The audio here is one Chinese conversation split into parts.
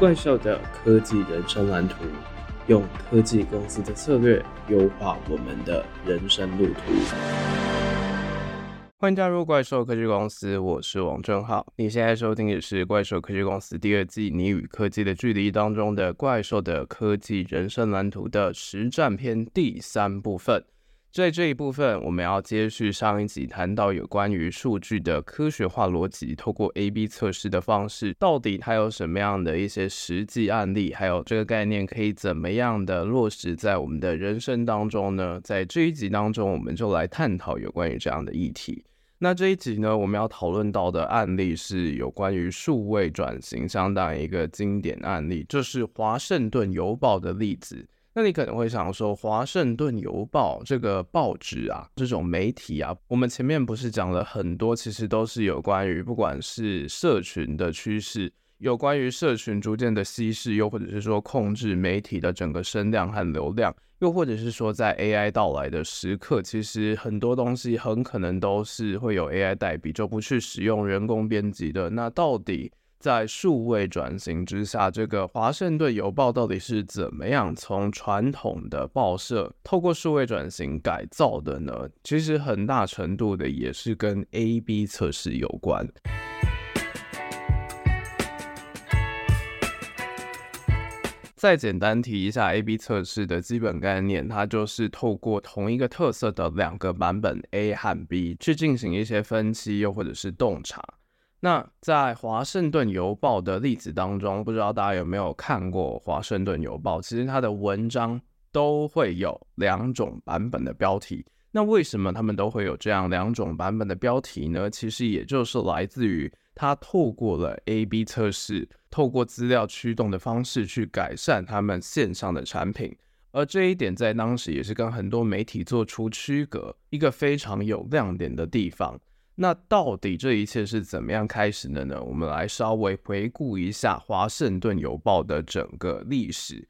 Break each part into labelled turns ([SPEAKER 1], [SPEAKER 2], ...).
[SPEAKER 1] 怪兽的科技人生蓝图，用科技公司的策略优化我们的人生路途。欢迎加入怪兽科技公司，我是王正浩。你现在收听的是怪兽科技公司第二季《你与科技的距离》当中的怪兽的科技人生蓝图的实战篇第三部分。在这一部分，我们要接续上一集谈到有关于数据的科学化逻辑，透过 A/B 测试的方式，到底它有什么样的一些实际案例，还有这个概念可以怎么样的落实在我们的人生当中呢？在这一集当中，我们就来探讨有关于这样的议题。那这一集呢，我们要讨论到的案例是有关于数位转型相当一个经典案例，就是华盛顿邮报的例子。那你可能会想说，华盛顿邮报这个报纸啊，这种媒体啊，我们前面不是讲了很多，其实都是有关于不管是社群的趋势，有关于社群逐渐的稀释，又或者是说控制媒体的整个声量和流量，又或者是说在 AI 到来的时刻，其实很多东西很可能都是会有 AI 代笔，就不去使用人工编辑的。那到底，在数位转型之下，这个华盛顿邮报到底是怎么样从传统的报社透过数位转型改造的呢？其实很大程度的也是跟 A/B 测试有关。再简单提一下 A/B 测试的基本概念，它就是透过同一个特色的两个版本 A 和 B 去进行一些分析，又或者是洞察。那在华盛顿邮报的例子当中，不知道大家有没有看过华盛顿邮报？其实它的文章都会有两种版本的标题。那为什么他们都会有这样两种版本的标题呢？其实也就是来自于它透过了 A/B 测试，透过资料驱动的方式去改善他们线上的产品。而这一点在当时也是跟很多媒体做出区隔，一个非常有亮点的地方。那到底这一切是怎么样开始的呢？我们来稍微回顾一下华盛顿邮报的整个历史。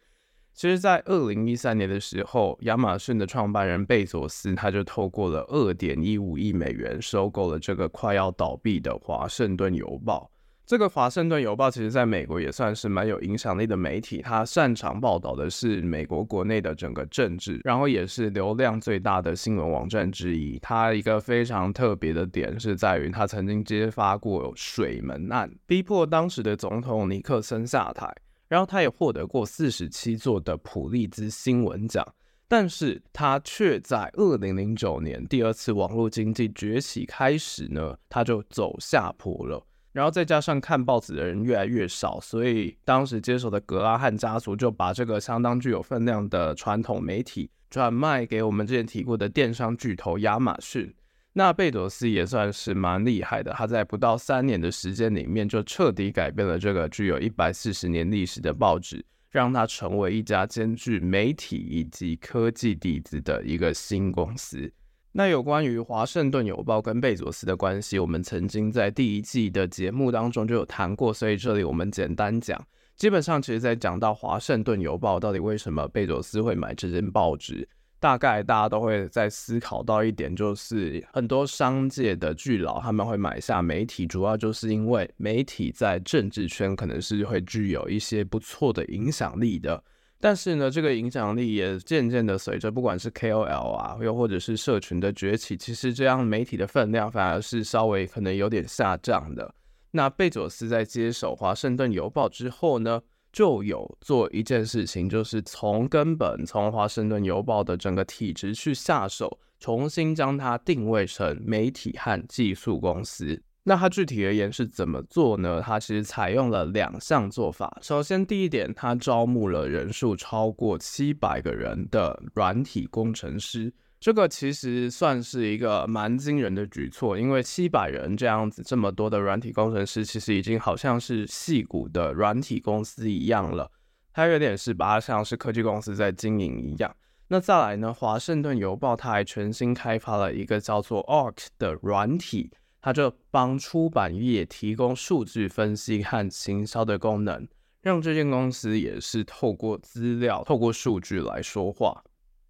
[SPEAKER 1] 其实，在二零一三年的时候，亚马逊的创办人贝佐斯他就透过了二点一五亿美元收购了这个快要倒闭的华盛顿邮报。这个华盛顿邮报其实在美国也算是蛮有影响力的媒体，它擅长报道的是美国国内的整个政治，然后也是流量最大的新闻网站之一。它一个非常特别的点是在于，它曾经揭发过水门案，逼迫当时的总统尼克森下台，然后它也获得过四十七座的普利兹新闻奖，但是它却在二零零九年第二次网络经济崛起开始呢，它就走下坡了。然后再加上看报纸的人越来越少，所以当时接手的格拉汉家族就把这个相当具有分量的传统媒体转卖给我们之前提过的电商巨头亚马逊。那贝佐斯也算是蛮厉害的，他在不到三年的时间里面就彻底改变了这个具有一百四十年历史的报纸，让它成为一家兼具媒体以及科技底子的一个新公司。那有关于华盛顿邮报跟贝佐斯的关系，我们曾经在第一季的节目当中就有谈过，所以这里我们简单讲。基本上，其实在讲到华盛顿邮报到底为什么贝佐斯会买这间报纸，大概大家都会在思考到一点，就是很多商界的巨佬他们会买下媒体，主要就是因为媒体在政治圈可能是会具有一些不错的影响力的。但是呢，这个影响力也渐渐的随着不管是 KOL 啊，又或者是社群的崛起，其实这样媒体的分量反而是稍微可能有点下降的。那贝佐斯在接手华盛顿邮报之后呢，就有做一件事情，就是从根本从华盛顿邮报的整个体制去下手，重新将它定位成媒体和技术公司。那它具体而言是怎么做呢？它其实采用了两项做法。首先，第一点，它招募了人数超过七百个人的软体工程师，这个其实算是一个蛮惊人的举措，因为七百人这样子这么多的软体工程师，其实已经好像是矽谷的软体公司一样了。它有点是把它像是科技公司在经营一样。那再来呢，华盛顿邮报它还全新开发了一个叫做 ARC 的软体。它就帮出版业提供数据分析和行销的功能，让这间公司也是透过资料、透过数据来说话。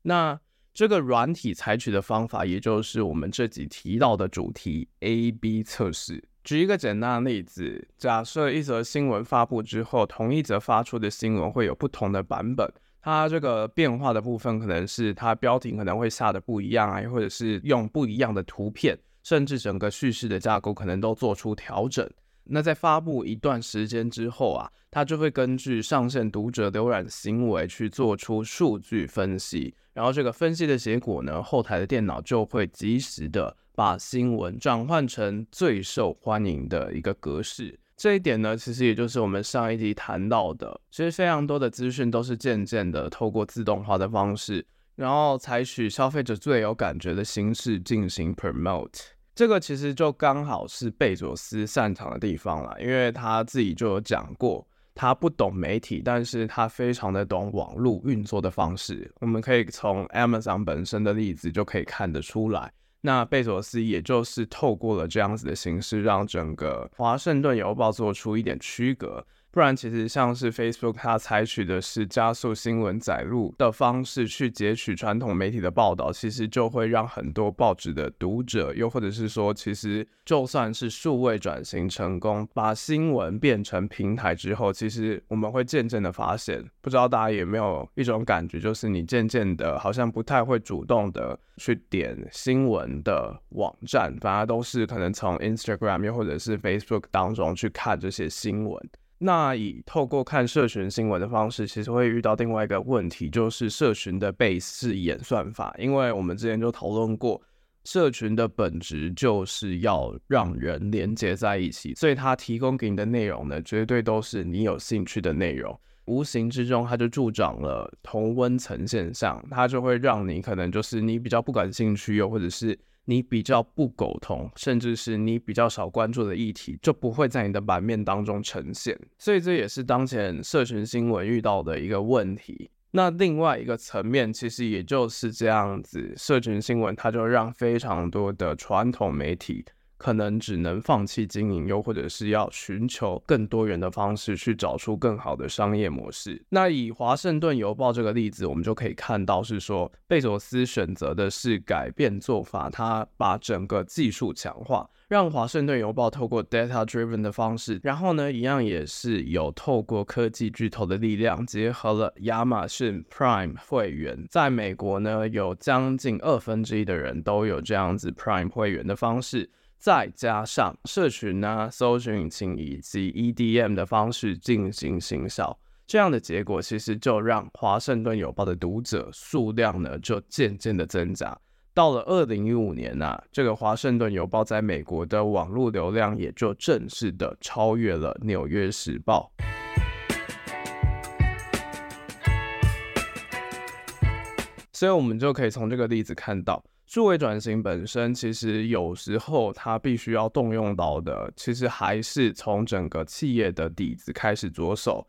[SPEAKER 1] 那这个软体采取的方法，也就是我们这集提到的主题 A/B 测试。举一个简单的例子，假设一则新闻发布之后，同一则发出的新闻会有不同的版本，它这个变化的部分可能是它标题可能会下的不一样啊，或者是用不一样的图片，甚至整个叙事的架构可能都做出调整。那在发布一段时间之后啊，它就会根据上线读者浏览行为去做出数据分析，然后这个分析的结果呢，后台的电脑就会及时的把新闻转换成最受欢迎的一个格式。这一点呢，其实也就是我们上一集谈到的，其实非常多的资讯都是渐渐的透过自动化的方式，然后采取消费者最有感觉的形式进行 promote。这个其实就刚好是贝佐斯擅长的地方了，因为他自己就有讲过，他不懂媒体，但是他非常的懂网络运作的方式。我们可以从 Amazon 本身的例子就可以看得出来，那贝佐斯也就是透过了这样子的形式，让整个华盛顿邮报做出一点区隔。不然，其实像是 Facebook，它采取的是加速新闻载入的方式去截取传统媒体的报道，其实就会让很多报纸的读者，又或者是说，其实就算是数位转型成功，把新闻变成平台之后，其实我们会渐渐的发现，不知道大家有没有一种感觉，就是你渐渐的好像不太会主动的去点新闻的网站，反而都是可能从 Instagram 又或者是 Facebook 当中去看这些新闻。那以透过看社群新闻的方式，其实会遇到另外一个问题，就是社群的被试演算法。因为我们之前就讨论过，社群的本质就是要让人连接在一起，所以它提供给你的内容呢，绝对都是你有兴趣的内容。无形之中，它就助长了同温层现象，它就会让你可能就是你比较不感兴趣，又或者是。你比较不苟同，甚至是你比较少关注的议题，就不会在你的版面当中呈现。所以这也是当前社群新闻遇到的一个问题。那另外一个层面，其实也就是这样子，社群新闻它就让非常多的传统媒体。可能只能放弃经营，又或者是要寻求更多元的方式去找出更好的商业模式。那以华盛顿邮报这个例子，我们就可以看到是说，贝佐斯选择的是改变做法，他把整个技术强化，让华盛顿邮报透过 data driven 的方式，然后呢，一样也是有透过科技巨头的力量，结合了亚马逊 Prime 会员，在美国呢，有将近二分之一的人都有这样子 Prime 会员的方式。再加上社群啊、搜寻引擎以及 EDM 的方式进行行销，这样的结果其实就让华盛顿邮报的读者数量呢就渐渐的增加。到了二零一五年呐、啊，这个华盛顿邮报在美国的网络流量也就正式的超越了纽约时报。所以，我们就可以从这个例子看到。数位转型本身，其实有时候它必须要动用到的，其实还是从整个企业的底子开始着手。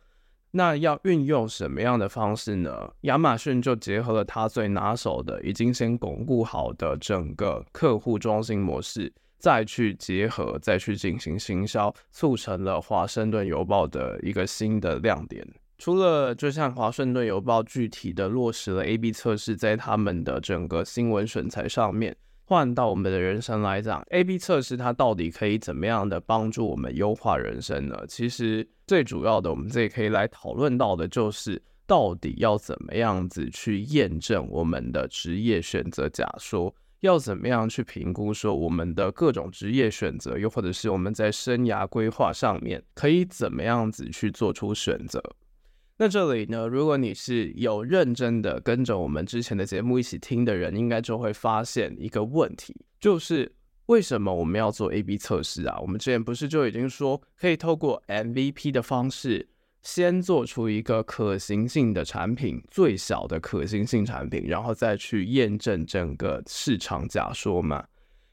[SPEAKER 1] 那要运用什么样的方式呢？亚马逊就结合了它最拿手的，已经先巩固好的整个客户中心模式，再去结合，再去进行行销，促成了华盛顿邮报的一个新的亮点。除了就像华盛顿邮报具体的落实了 A/B 测试，在他们的整个新闻选材上面，换到我们的人生来讲，A/B 测试它到底可以怎么样的帮助我们优化人生呢？其实最主要的，我们这里可以来讨论到的就是，到底要怎么样子去验证我们的职业选择假说，要怎么样去评估说我们的各种职业选择，又或者是我们在生涯规划上面可以怎么样子去做出选择。那这里呢，如果你是有认真的跟着我们之前的节目一起听的人，应该就会发现一个问题，就是为什么我们要做 A/B 测试啊？我们之前不是就已经说可以透过 MVP 的方式，先做出一个可行性的产品，最小的可行性产品，然后再去验证整个市场假说吗？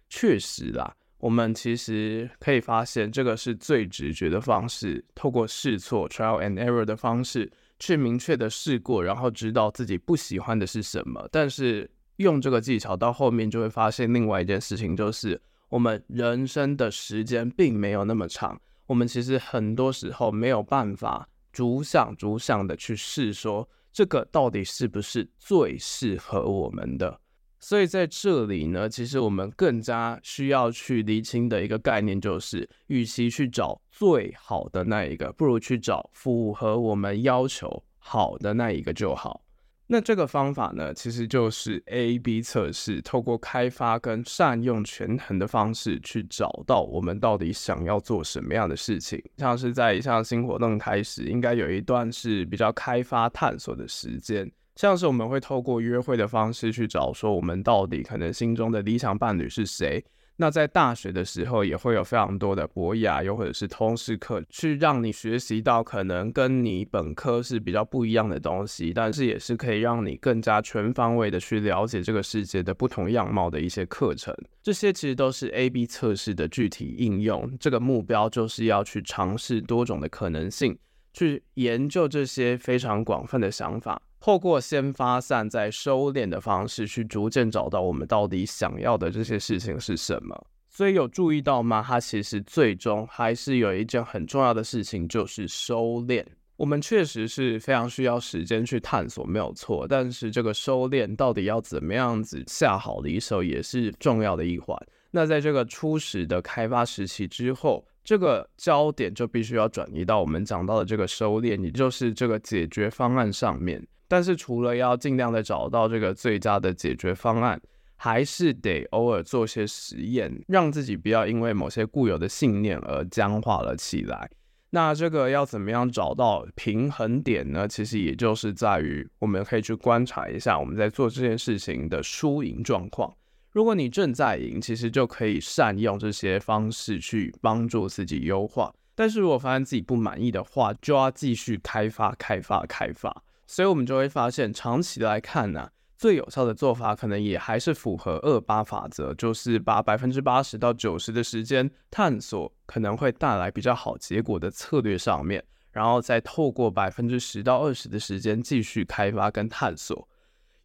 [SPEAKER 1] 确实啦。我们其实可以发现，这个是最直觉的方式，透过试错 （trial and error） 的方式去明确的试过，然后知道自己不喜欢的是什么。但是用这个技巧到后面，就会发现另外一件事情，就是我们人生的时间并没有那么长，我们其实很多时候没有办法逐项逐项的去试，说这个到底是不是最适合我们的。所以在这里呢，其实我们更加需要去厘清的一个概念就是，与其去找最好的那一个，不如去找符合我们要求好的那一个就好。那这个方法呢，其实就是 A/B 测试，透过开发跟善用权衡的方式，去找到我们到底想要做什么样的事情。像是在一项新活动开始，应该有一段是比较开发探索的时间。像是我们会透过约会的方式去找说，我们到底可能心中的理想伴侣是谁。那在大学的时候，也会有非常多的博雅，又或者是通识课，去让你学习到可能跟你本科是比较不一样的东西，但是也是可以让你更加全方位的去了解这个世界的不同样貌的一些课程。这些其实都是 A/B 测试的具体应用。这个目标就是要去尝试多种的可能性，去研究这些非常广泛的想法。透过先发散再收敛的方式，去逐渐找到我们到底想要的这些事情是什么。所以有注意到吗？它其实最终还是有一件很重要的事情，就是收敛。我们确实是非常需要时间去探索，没有错。但是这个收敛到底要怎么样子下好离手，也是重要的一环。那在这个初始的开发时期之后，这个焦点就必须要转移到我们讲到的这个收敛，也就是这个解决方案上面。但是除了要尽量的找到这个最佳的解决方案，还是得偶尔做些实验，让自己不要因为某些固有的信念而僵化了起来。那这个要怎么样找到平衡点呢？其实也就是在于我们可以去观察一下我们在做这件事情的输赢状况。如果你正在赢，其实就可以善用这些方式去帮助自己优化。但是如果发现自己不满意的话，就要继续开发、开发、开发。所以，我们就会发现，长期来看呢、最有效的做法可能也还是符合二八法则，就是把百分之八十到九十的时间探索可能会带来比较好结果的策略上面，然后再透过百分之十到二十的时间继续开发跟探索。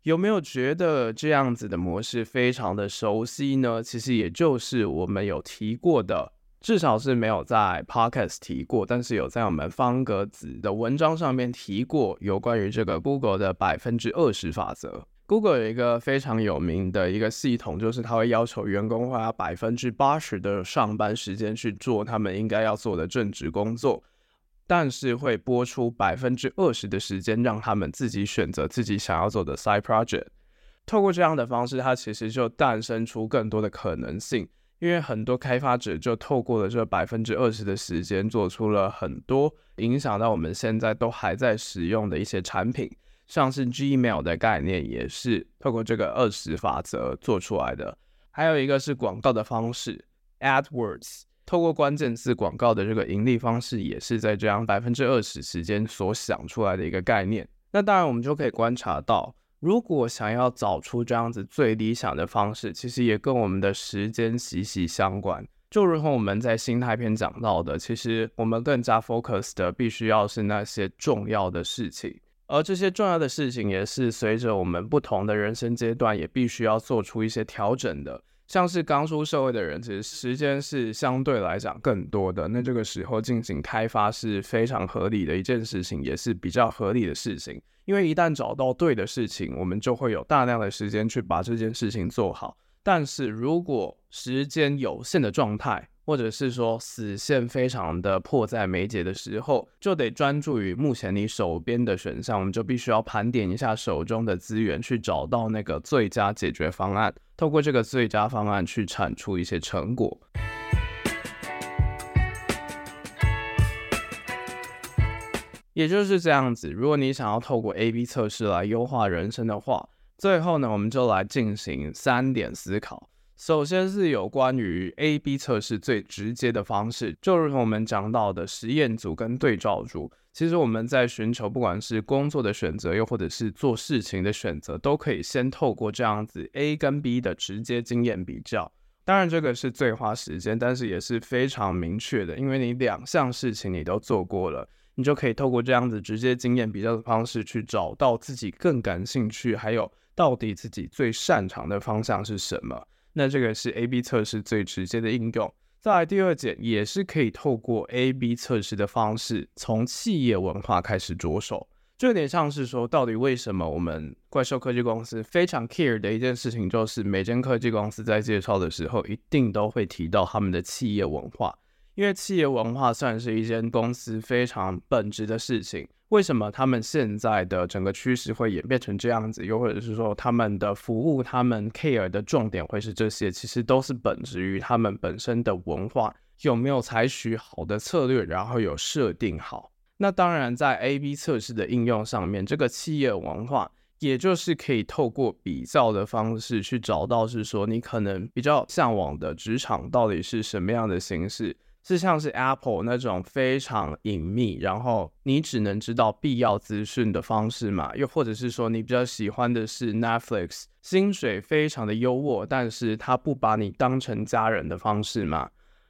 [SPEAKER 1] 有没有觉得这样子的模式非常的熟悉呢？其实也就是我们有提过的。至少是没有在 Podcast 提过，但是有在我们方格子的文章上面提过有关于这个 Google 的百分之二十法则。Google 有一个非常有名的一个系统，就是它会要求员工花百分之八十的上班时间去做他们应该要做的正职工作，但是会拨出百分之二十的时间让他们自己选择自己想要做的 side project。透过这样的方式，它其实就诞生出更多的可能性。因为很多开发者就透过了这百分之二十的时间，做出了很多影响到我们现在都还在使用的一些产品，像是 Gmail 的概念也是透过这个二十法则做出来的。还有一个是广告的方式，AdWords，透过关键字广告的这个盈利方式，也是在这样百分之二十时间所想出来的一个概念。那当然，我们就可以观察到。如果想要找出这样子最理想的方式，其实也跟我们的时间息息相关。就如同我们在心态篇讲到的，其实我们更加 focus 的必须要是那些重要的事情，而这些重要的事情也是随着我们不同的人生阶段，也必须要做出一些调整的。像是刚出社会的人，其实时间是相对来讲更多的，那这个时候进行开发是非常合理的一件事情，也是比较合理的事情。因为一旦找到对的事情，我们就会有大量的时间去把这件事情做好。但是如果时间有限的状态，或者是说死线非常的迫在眉睫的时候，就得专注于目前你手边的选项，我们就必须要盘点一下手中的资源，去找到那个最佳解决方案，透过这个最佳方案去产出一些成果。也就是这样子，如果你想要透过 A/B 测试来优化人生的话，最后呢，我们就来进行三点思考。首先是有关于 A/B 测试最直接的方式，就如同我们讲到的实验组跟对照组。其实我们在寻求不管是工作的选择，又或者是做事情的选择，都可以先透过这样子 A 跟 B 的直接经验比较。当然这个是最花时间，但是也是非常明确的，因为你两项事情你都做过了，你就可以透过这样子直接经验比较的方式去找到自己更感兴趣，还有到底自己最擅长的方向是什么。那这个是 A/B 测试最直接的应用。再来第二点，也是可以透过 A/B 测试的方式，从企业文化开始着手。这点像是说，到底为什么我们怪兽科技公司非常 care 的一件事情，就是每间科技公司在介绍的时候，一定都会提到他们的企业文化。因为企业文化算是一间公司非常本质的事情。为什么他们现在的整个趋势会演变成这样子？又或者是说，他们的服务、他们 care 的重点会是这些？其实都是本质于他们本身的文化有没有采取好的策略，然后有设定好。那当然，在 A/B 测试的应用上面，这个企业文化，也就是可以透过比较的方式去找到，是说你可能比较向往的职场到底是什么样的形式，是像是 Apple 那种非常隐秘，然后你只能知道必要资讯的方式嘛？又或者是说你比较喜欢的是 Netflix，薪水非常的优渥，但是他不把你当成家人的方式嘛？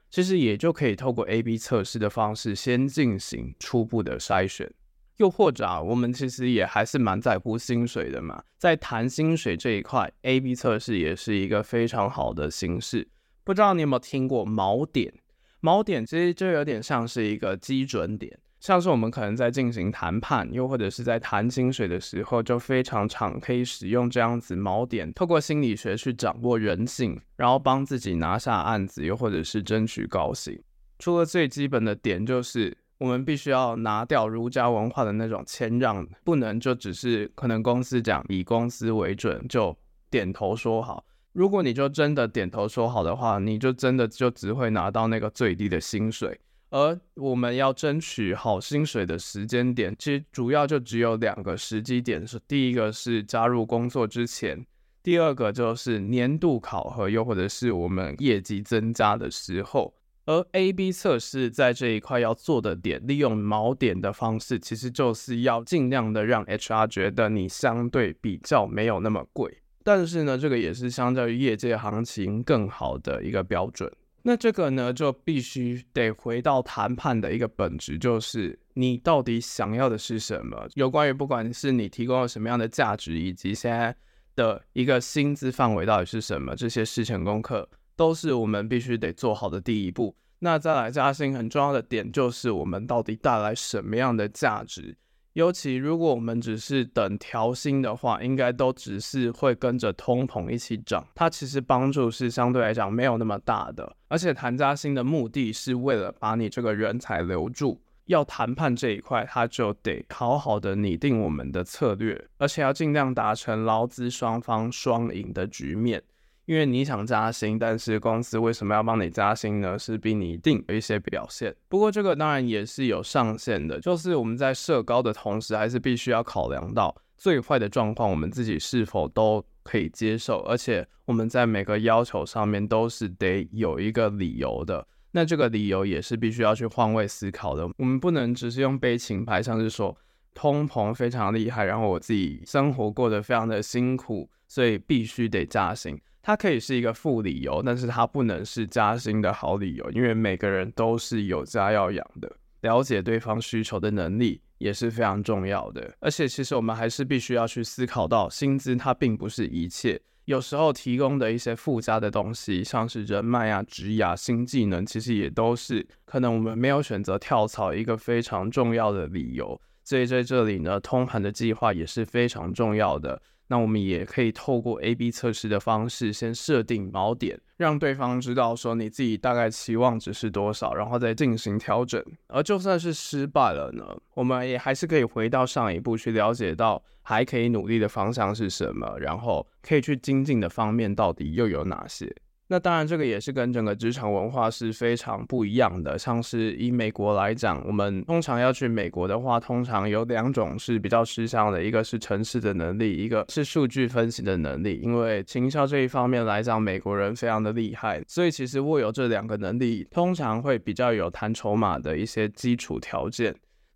[SPEAKER 1] 其实也就可以透过 A/B 测试的方式先进行初步的筛选，又或者啊，我们其实也还是蛮在乎薪水的嘛，在谈薪水这一块，A/B 测试也是一个非常好的形式。不知道你有没有听过锚点？锚点其实就有点像是一个基准点。像是我们可能在进行谈判，又或者是在谈薪水的时候，就非常常可以使用这样子锚点，透过心理学去掌握人性，然后帮自己拿下案子，又或者是争取高薪。除了最基本的点，就是我们必须要拿掉儒家文化的那种谦让，不能就只是可能公司讲以公司为准，就点头说好。如果你就真的点头说好的话，你就真的就只会拿到那个最低的薪水。而我们要争取好薪水的时间点，其实主要就只有两个时机点，是第一个是加入工作之前，第二个就是年度考核，又或者是我们业绩增加的时候。而 A/B 测试在这一块要做的点，利用锚点的方式，其实就是要尽量的让 HR 觉得你相对比较没有那么贵，但是呢，这个也是相较于业界行情更好的一个标准。那这个呢，就必须得回到谈判的一个本质，就是你到底想要的是什么？有关于不管是你提供了什么样的价值，以及现在的一个薪资范围到底是什么，这些事前功课都是我们必须得做好的第一步。那再来加薪很重要的点，就是我们到底带来什么样的价值？尤其如果我们只是等调薪的话，应该都只是会跟着通膨一起涨，它其实帮助是相对来讲没有那么大的。而且谈加薪的目的是为了把你这个人才留住，要谈判这一块，他就得好好的拟定我们的策略，而且要尽量达成劳资双方双赢的局面。因为你想加薪，但是公司为什么要帮你加薪呢？是逼你一定有一些表现。不过这个当然也是有上限的，就是我们在设高的同时，还是必须要考量到最坏的状况，我们自己是否都可以接受。而且我们在每个要求上面都是得有一个理由的。那这个理由也是必须要去换位思考的。我们不能只是用悲情牌，像是说通膨非常厉害，然后我自己生活过得非常的辛苦，所以必须得加薪。它可以是一个副理由，但是它不能是加薪的好理由，因为每个人都是有家要养的，了解对方需求的能力也是非常重要的。而且，其实我们还是必须要去思考到，薪资它并不是一切，有时候提供的一些附加的东西，像是人脉啊、职涯、新技能，其实也都是可能我们没有选择跳槽一个非常重要的理由。所以在这里呢，通盘的计划也是非常重要的。那我们也可以透过 A/B 测试的方式，先设定锚点，让对方知道说你自己大概期望值是多少，然后再进行调整。而就算是失败了呢，我们也还是可以回到上一步去了解到还可以努力的方向是什么，然后可以去精进的方面到底又有哪些。那当然，这个也是跟整个职场文化是非常不一样的。像是以美国来讲，我们通常要去美国的话，通常有两种是比较吃香的，一个是城市的能力，一个是数据分析的能力。因为行销这一方面来讲，美国人非常的厉害，所以其实握有这两个能力，通常会比较有谈筹码的一些基础条件。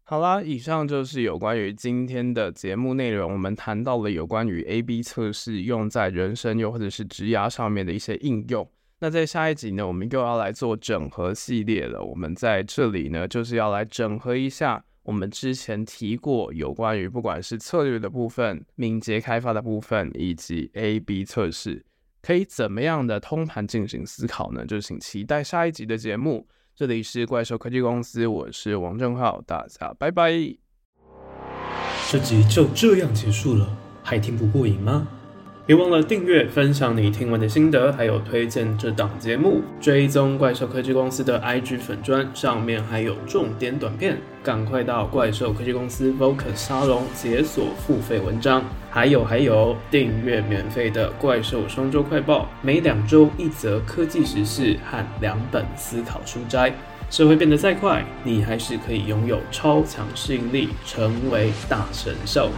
[SPEAKER 1] 好啦，以上就是有关于今天的节目内容。我们谈到了有关于 A/B 测试用在人生又或者是职涯上面的一些应用。那在下一集呢，我们又要来做整合系列了。我们在这里呢，就是要来整合一下我们之前提过有关于不管是策略的部分、敏捷开发的部分，以及 A/B 测试，可以怎么样的通盘进行思考呢？就请期待下一集的节目。这里是怪兽科技公司，我是王正浩，大家拜拜。
[SPEAKER 2] 这集就这样结束了，还听不过瘾吗？别忘了订阅、分享你听完的心得，还有推荐这档节目，追踪怪兽科技公司的 IG 粉砖，上面还有重点短片，赶快到怪兽科技公司 Vocus 沙龙解锁付费文章。还有还有，订阅免费的怪兽双周快报，每两周一则科技时事和两本思考书斋。社会变得再快，你还是可以拥有超强适应力，成为大神兽。